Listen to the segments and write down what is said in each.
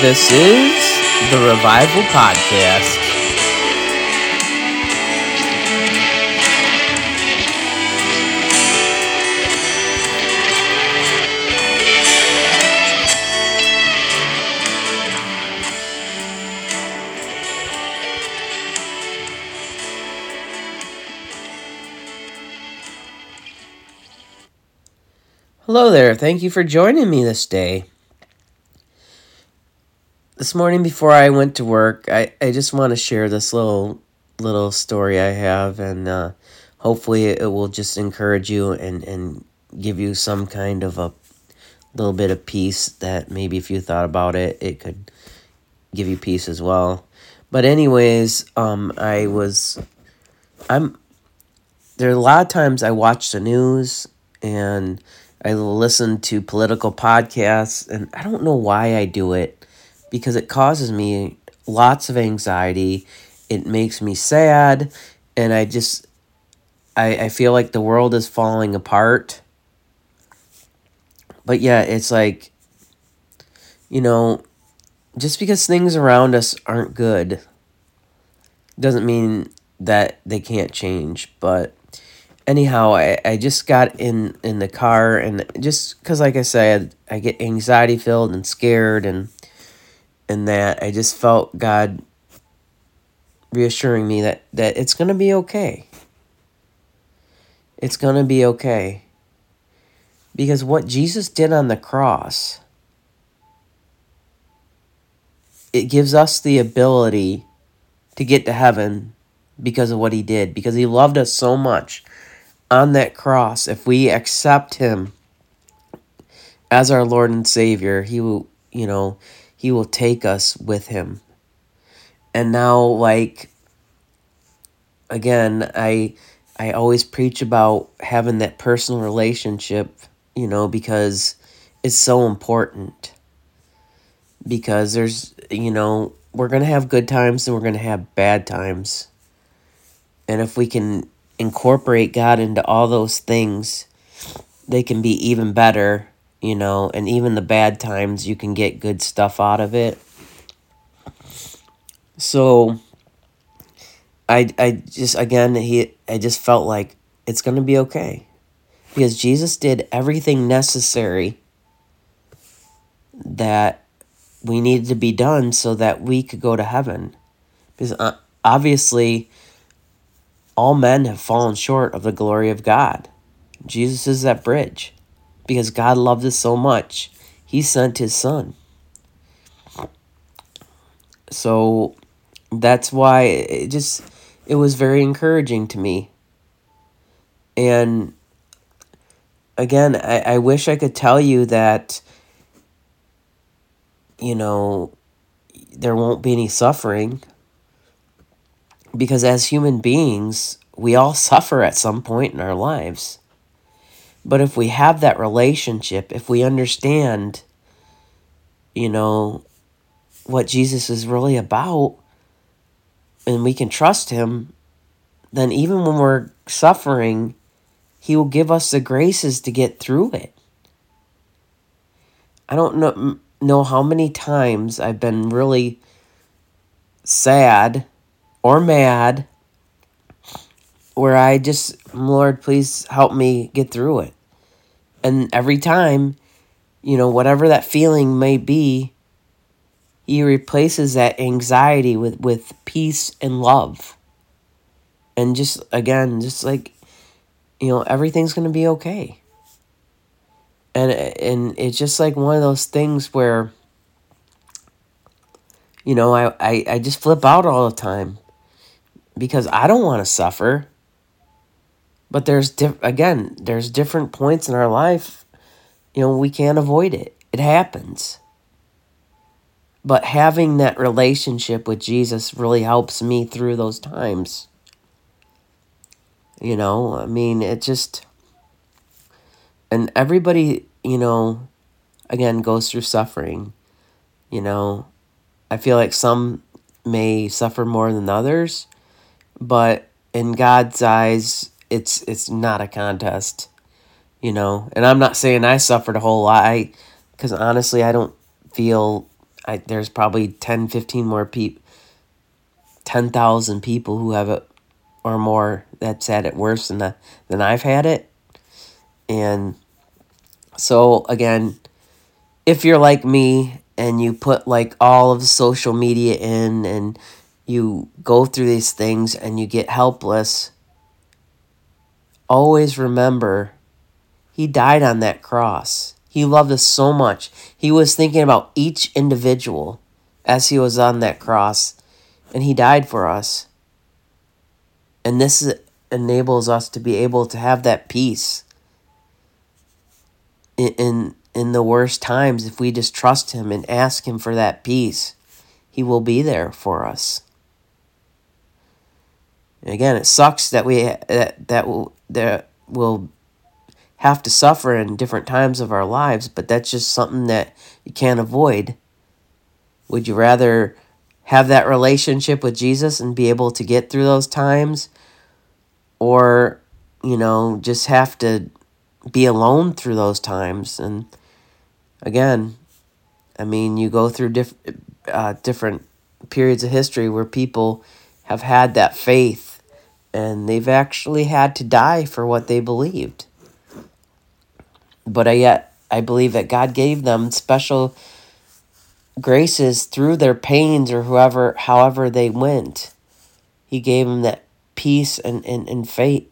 This is the Revival Podcast. Hello there. Thank you for joining me this day. This morning before I went to work, I, I just want to share this little little story I have and uh, hopefully it will just encourage you and, and give you some kind of a little bit of peace that maybe if you thought about it, it could give you peace as well. But anyways, um, I was I'm there are a lot of times I watch the news and I listen to political podcasts, and I don't know why I do it because it causes me lots of anxiety. It makes me sad, and I just I, I feel like the world is falling apart. But yeah, it's like you know, just because things around us aren't good doesn't mean that they can't change, but anyhow, I, I just got in in the car and just because, like I said, I get anxiety filled and scared and and that I just felt God reassuring me that that it's gonna be okay. It's gonna be okay. Because what Jesus did on the cross, it gives us the ability to get to heaven because of what he did, because he loved us so much on that cross, if we accept him as our Lord and Savior, he will, you know, he will take us with him. And now like again, I I always preach about having that personal relationship, you know, because it's so important. Because there's, you know, we're going to have good times and we're going to have bad times. And if we can incorporate God into all those things, they can be even better, you know, and even the bad times, you can get good stuff out of it. So, I, I just, again, he, I just felt like it's going to be okay. Because Jesus did everything necessary that we needed to be done so that we could go to heaven. Because uh, obviously, all men have fallen short of the glory of God. Jesus is that bridge because God loved us so much, he sent his son. So that's why it just it was very encouraging to me. And again, I, I wish I could tell you that you know there won't be any suffering because as human beings, we all suffer at some point in our lives. But if we have that relationship, if we understand, you know, what Jesus is really about, and we can trust Him, then even when we're suffering, He will give us the graces to get through it. I don't know, know how many times I've been really sad or mad where I just, Lord, please help me get through it. And every time, you know, whatever that feeling may be, he replaces that anxiety with, with peace and love. And just, again, just like, you know, everything's going to be okay. And, and it's just like one of those things where, you know, I, I, I just flip out all the time because I don't want to suffer. But there's diff- again, there's different points in our life, you know, we can't avoid it. It happens. But having that relationship with Jesus really helps me through those times. You know, I mean, it just and everybody, you know, again goes through suffering. You know, I feel like some may suffer more than others, but in God's eyes, it's it's not a contest, you know. And I'm not saying I suffered a whole lot, because honestly, I don't feel I, there's probably 10, 15 more people, 10,000 people who have it or more that's had it worse than, the, than I've had it. And so, again, if you're like me and you put like all of social media in and you go through these things and you get helpless, always remember he died on that cross. He loved us so much. He was thinking about each individual as he was on that cross, and he died for us. And this enables us to be able to have that peace in, in, in the worst times if we just trust him and ask him for that peace. He will be there for us. Again, it sucks that we that that that will have to suffer in different times of our lives, but that's just something that you can't avoid. Would you rather have that relationship with Jesus and be able to get through those times or you know, just have to be alone through those times and again, I mean, you go through diff- uh, different periods of history where people have had that faith and they've actually had to die for what they believed. But I yet I believe that God gave them special graces through their pains or whoever however they went. He gave them that peace and, and, and faith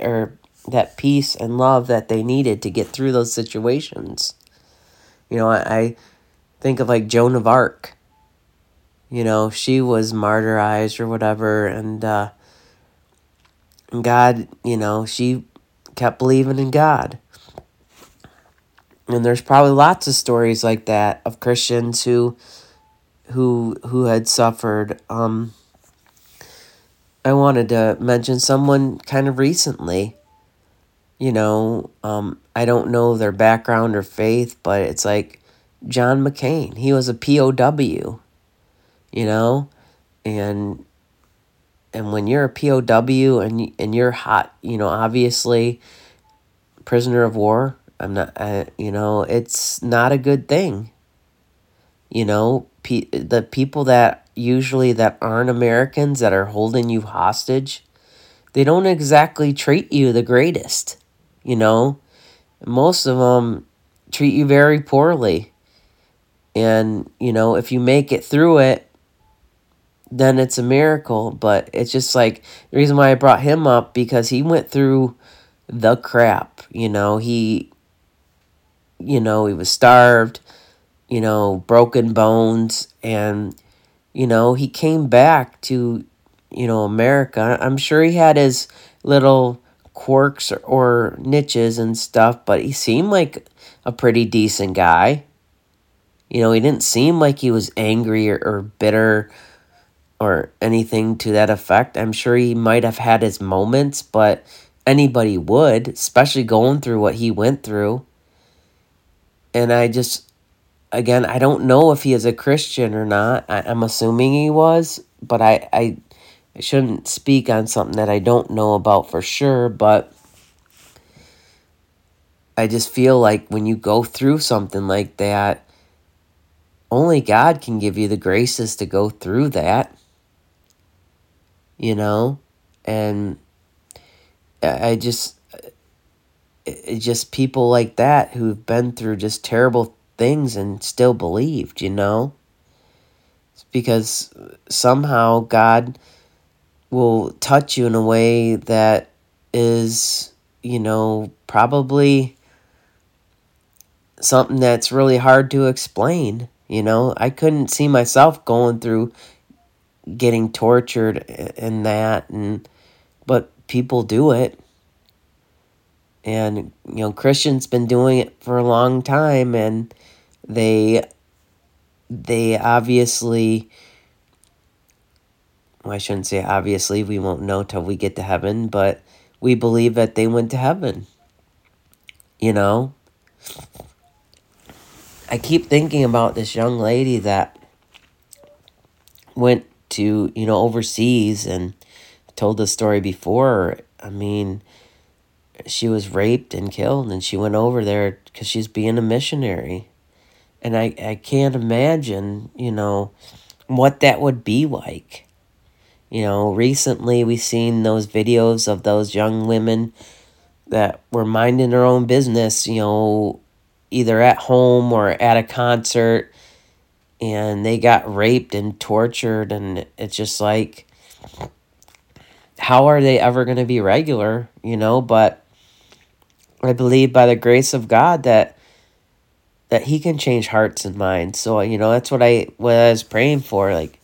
or that peace and love that they needed to get through those situations. You know, I, I think of like Joan of Arc. You know, she was martyrized or whatever, and uh, God, you know, she kept believing in God. And there's probably lots of stories like that of Christians who who who had suffered um I wanted to mention someone kind of recently. You know, um, I don't know their background or faith, but it's like John McCain. He was a POW, you know, and and when you're a POW and and you're hot, you know, obviously prisoner of war. I'm not, I, you know, it's not a good thing. You know, pe- the people that usually that aren't Americans that are holding you hostage, they don't exactly treat you the greatest. You know, most of them treat you very poorly. And, you know, if you make it through it, then it's a miracle. But it's just like the reason why I brought him up because he went through the crap. You know, he, you know, he was starved, you know, broken bones, and, you know, he came back to, you know, America. I'm sure he had his little quirks or, or niches and stuff, but he seemed like a pretty decent guy. You know, he didn't seem like he was angry or, or bitter or anything to that effect. I'm sure he might have had his moments, but anybody would, especially going through what he went through. And I just, again, I don't know if he is a Christian or not. I, am assuming he was, but I, I, I shouldn't speak on something that I don't know about for sure, but I just feel like when you go through something like that, only God can give you the graces to go through that. You know? And I just it's just people like that who've been through just terrible things and still believed, you know? It's because somehow God will touch you in a way that is, you know, probably something that's really hard to explain. You know, I couldn't see myself going through getting tortured and that and but people do it. And you know, Christians been doing it for a long time and they they obviously well, I shouldn't say obviously, we won't know till we get to heaven, but we believe that they went to heaven. You know? I keep thinking about this young lady that went to, you know, overseas and told the story before. I mean, she was raped and killed and she went over there because she's being a missionary. And I, I can't imagine, you know, what that would be like. You know, recently we've seen those videos of those young women that were minding their own business, you know, either at home or at a concert, and they got raped and tortured, and it's just like, how are they ever going to be regular, you know? But I believe by the grace of God that that he can change hearts and minds. So, you know, that's what I what I was praying for like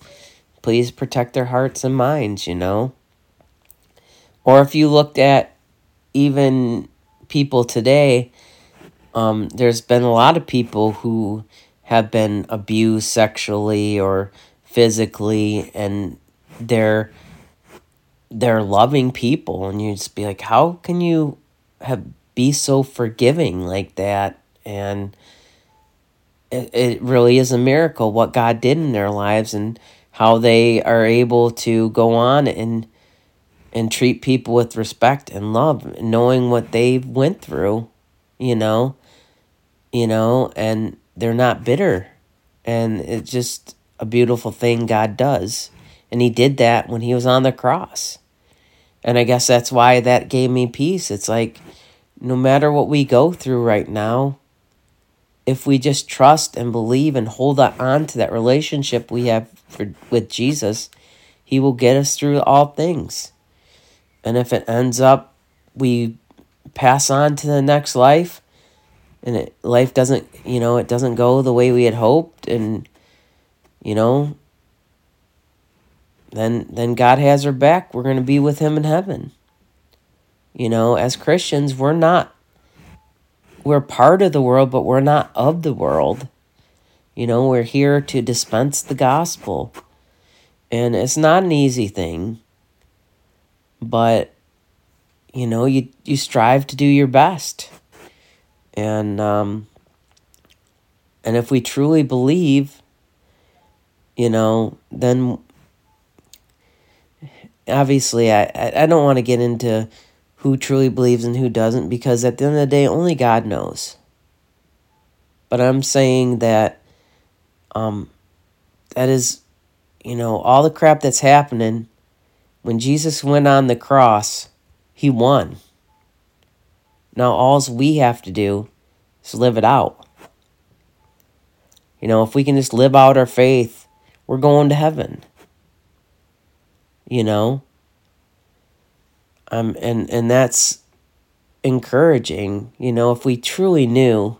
please protect their hearts and minds, you know? Or if you looked at even people today, um, there's been a lot of people who have been abused sexually or physically and they're they're loving people and you just be like how can you have be so forgiving like that? And it, it really is a miracle what god did in their lives and how they are able to go on and and treat people with respect and love knowing what they went through you know? You know? And they're not bitter. And it's just a beautiful thing god does. And he did that when he was on the cross. And i guess that's why that gave me peace. It's like no matter what we go through right now if we just trust and believe and hold on to that relationship we have for, with jesus he will get us through all things. And if it ends up we pass on to the next life and it, life doesn't, you know, it doesn't go the way we had hoped and you know, then then God has our back. We're going to be with him in heaven. You know, as Christians, we're not we're part of the world, but we're not of the world. You know, we're here to dispense the gospel. And it's not an easy thing but you know you you strive to do your best and um and if we truly believe you know then obviously i i don't want to get into who truly believes and who doesn't because at the end of the day only god knows but i'm saying that um that is you know all the crap that's happening when Jesus went on the cross, he won. Now, all we have to do is live it out. You know, if we can just live out our faith, we're going to heaven. You know? Um, and, and that's encouraging. You know, if we truly knew,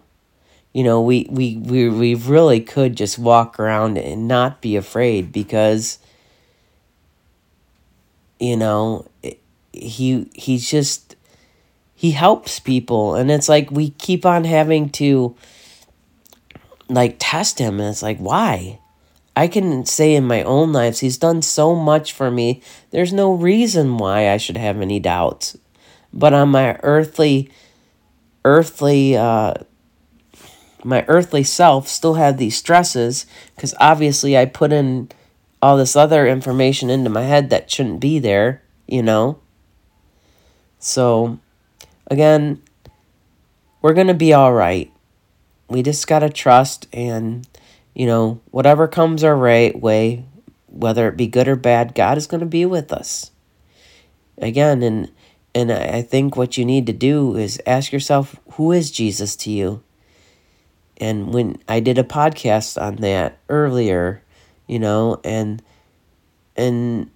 you know, we, we, we, we really could just walk around and not be afraid because you know he he's just he helps people. And it's like we keep on having to like test him. And it's like why? I can say in my own lives he's done so much for me. There's no reason why i should have any doubts. But on my earthly earthly uh my earthly self still had these stresses because obviously i put in all this other information into my head that shouldn't be there, you know? So, again, we're going to be all right. We just got to trust and, you know, whatever comes our right way, whether it be good or bad, God is going to be with us. Again, and and I think what you need to do is ask yourself, who is Jesus to you? And when I did a podcast on that earlier, you know, and and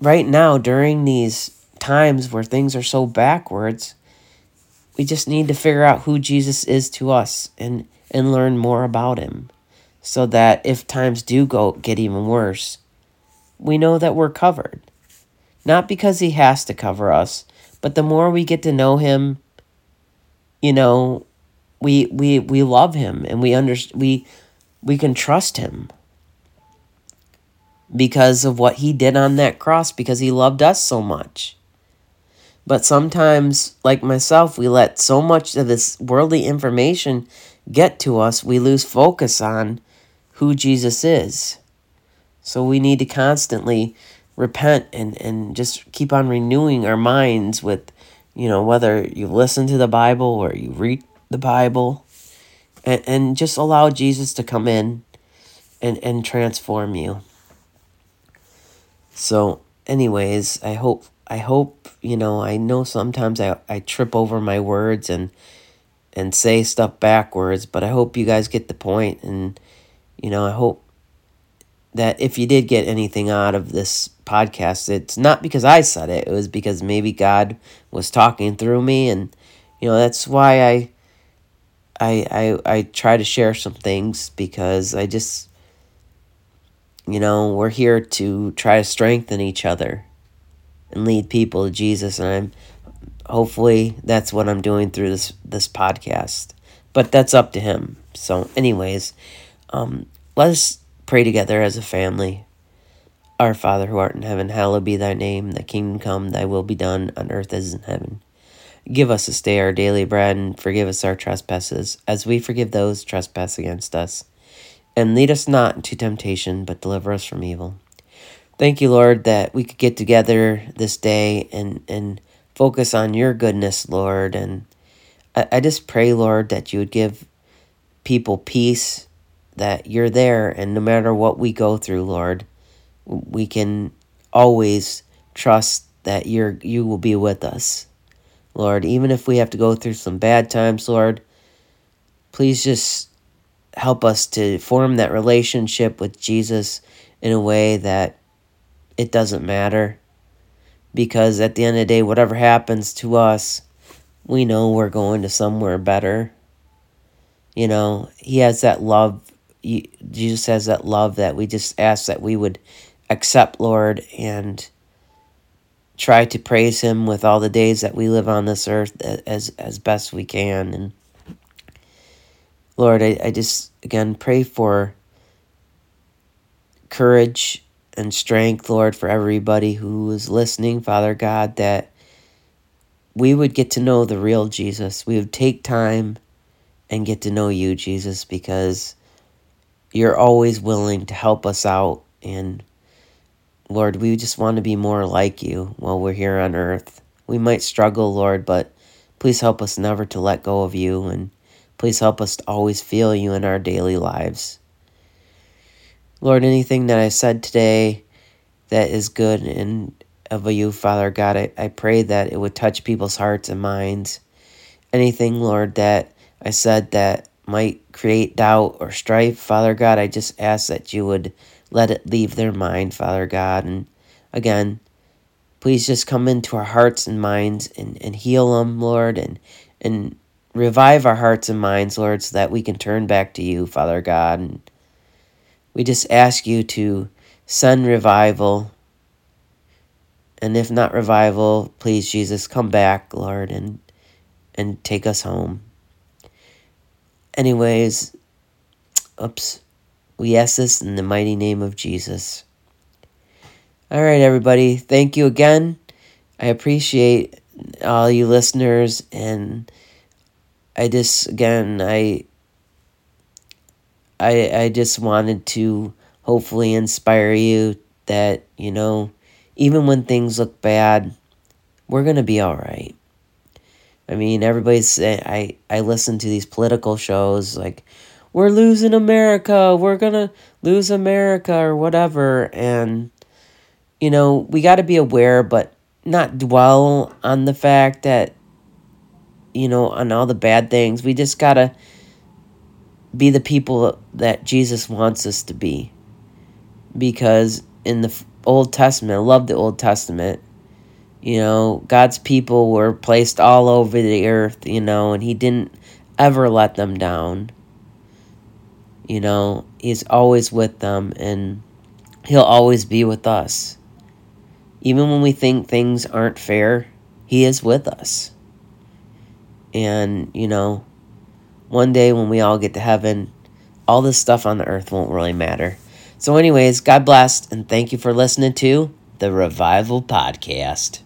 right now during these times where things are so backwards, we just need to figure out who Jesus is to us and and learn more about him so that if times do go get even worse, we know that we're covered. Not because he has to cover us, but the more we get to know him, you know, we we we love him and we under we we can trust him because of what he did on that cross because he loved us so much. But sometimes, like myself, we let so much of this worldly information get to us, we lose focus on who Jesus is. So we need to constantly repent and, and just keep on renewing our minds with, you know, whether you listen to the Bible or you read the Bible. and, and just allow Jesus to come in and, and transform you. So, anyways, I hope I hope, you know, I know sometimes I, I trip over my words and and say stuff backwards, but I hope you guys get the point and you know, I hope that if you did get anything out of this podcast, it's not because I said it, it was because maybe God was talking through me and you know, that's why I I I I try to share some things because I just you know, we're here to try to strengthen each other and lead people to Jesus and I'm hopefully that's what I'm doing through this this podcast. But that's up to him. So anyways, um let us pray together as a family. Our Father who art in heaven, hallowed be thy name, thy kingdom come, thy will be done on earth as in heaven. Give us this day our daily bread, and forgive us our trespasses, as we forgive those trespass against us. And lead us not into temptation, but deliver us from evil. Thank you, Lord, that we could get together this day and, and focus on your goodness, Lord. And I, I just pray, Lord, that you would give people peace, that you're there, and no matter what we go through, Lord, we can always trust that you're you will be with us. Lord, even if we have to go through some bad times, Lord, please just help us to form that relationship with Jesus in a way that it doesn't matter. Because at the end of the day, whatever happens to us, we know we're going to somewhere better. You know, He has that love. Jesus has that love that we just ask that we would accept, Lord, and try to praise him with all the days that we live on this earth as as best we can and lord i, I just again pray for courage and strength lord for everybody who is listening father god that we would get to know the real jesus we would take time and get to know you jesus because you're always willing to help us out and Lord, we just want to be more like you while we're here on earth. We might struggle, Lord, but please help us never to let go of you, and please help us to always feel you in our daily lives. Lord, anything that I said today that is good and of you, Father God, I, I pray that it would touch people's hearts and minds. Anything, Lord, that I said that might create doubt or strife, Father God, I just ask that you would let it leave their mind, Father God. And again, please just come into our hearts and minds and, and heal them, Lord, and, and revive our hearts and minds, Lord, so that we can turn back to you, Father God. And we just ask you to send revival. And if not revival, please, Jesus, come back, Lord, and and take us home. Anyways, oops. We ask this in the mighty name of Jesus. All right, everybody. Thank you again. I appreciate all you listeners, and I just again I I I just wanted to hopefully inspire you that you know even when things look bad, we're gonna be all right. I mean, everybody's I I listen to these political shows like we're losing America, we're gonna lose America or whatever. And, you know, we got to be aware, but not dwell on the fact that, you know, on all the bad things. We just got to be the people that Jesus wants us to be. Because in the Old Testament, I love the Old Testament. You know, God's people were placed all over the earth, you know, and He didn't ever let them down. You know, He's always with them and He'll always be with us. Even when we think things aren't fair, He is with us. And, you know, one day when we all get to heaven, all this stuff on the earth won't really matter. So, anyways, God bless and thank you for listening to the Revival Podcast.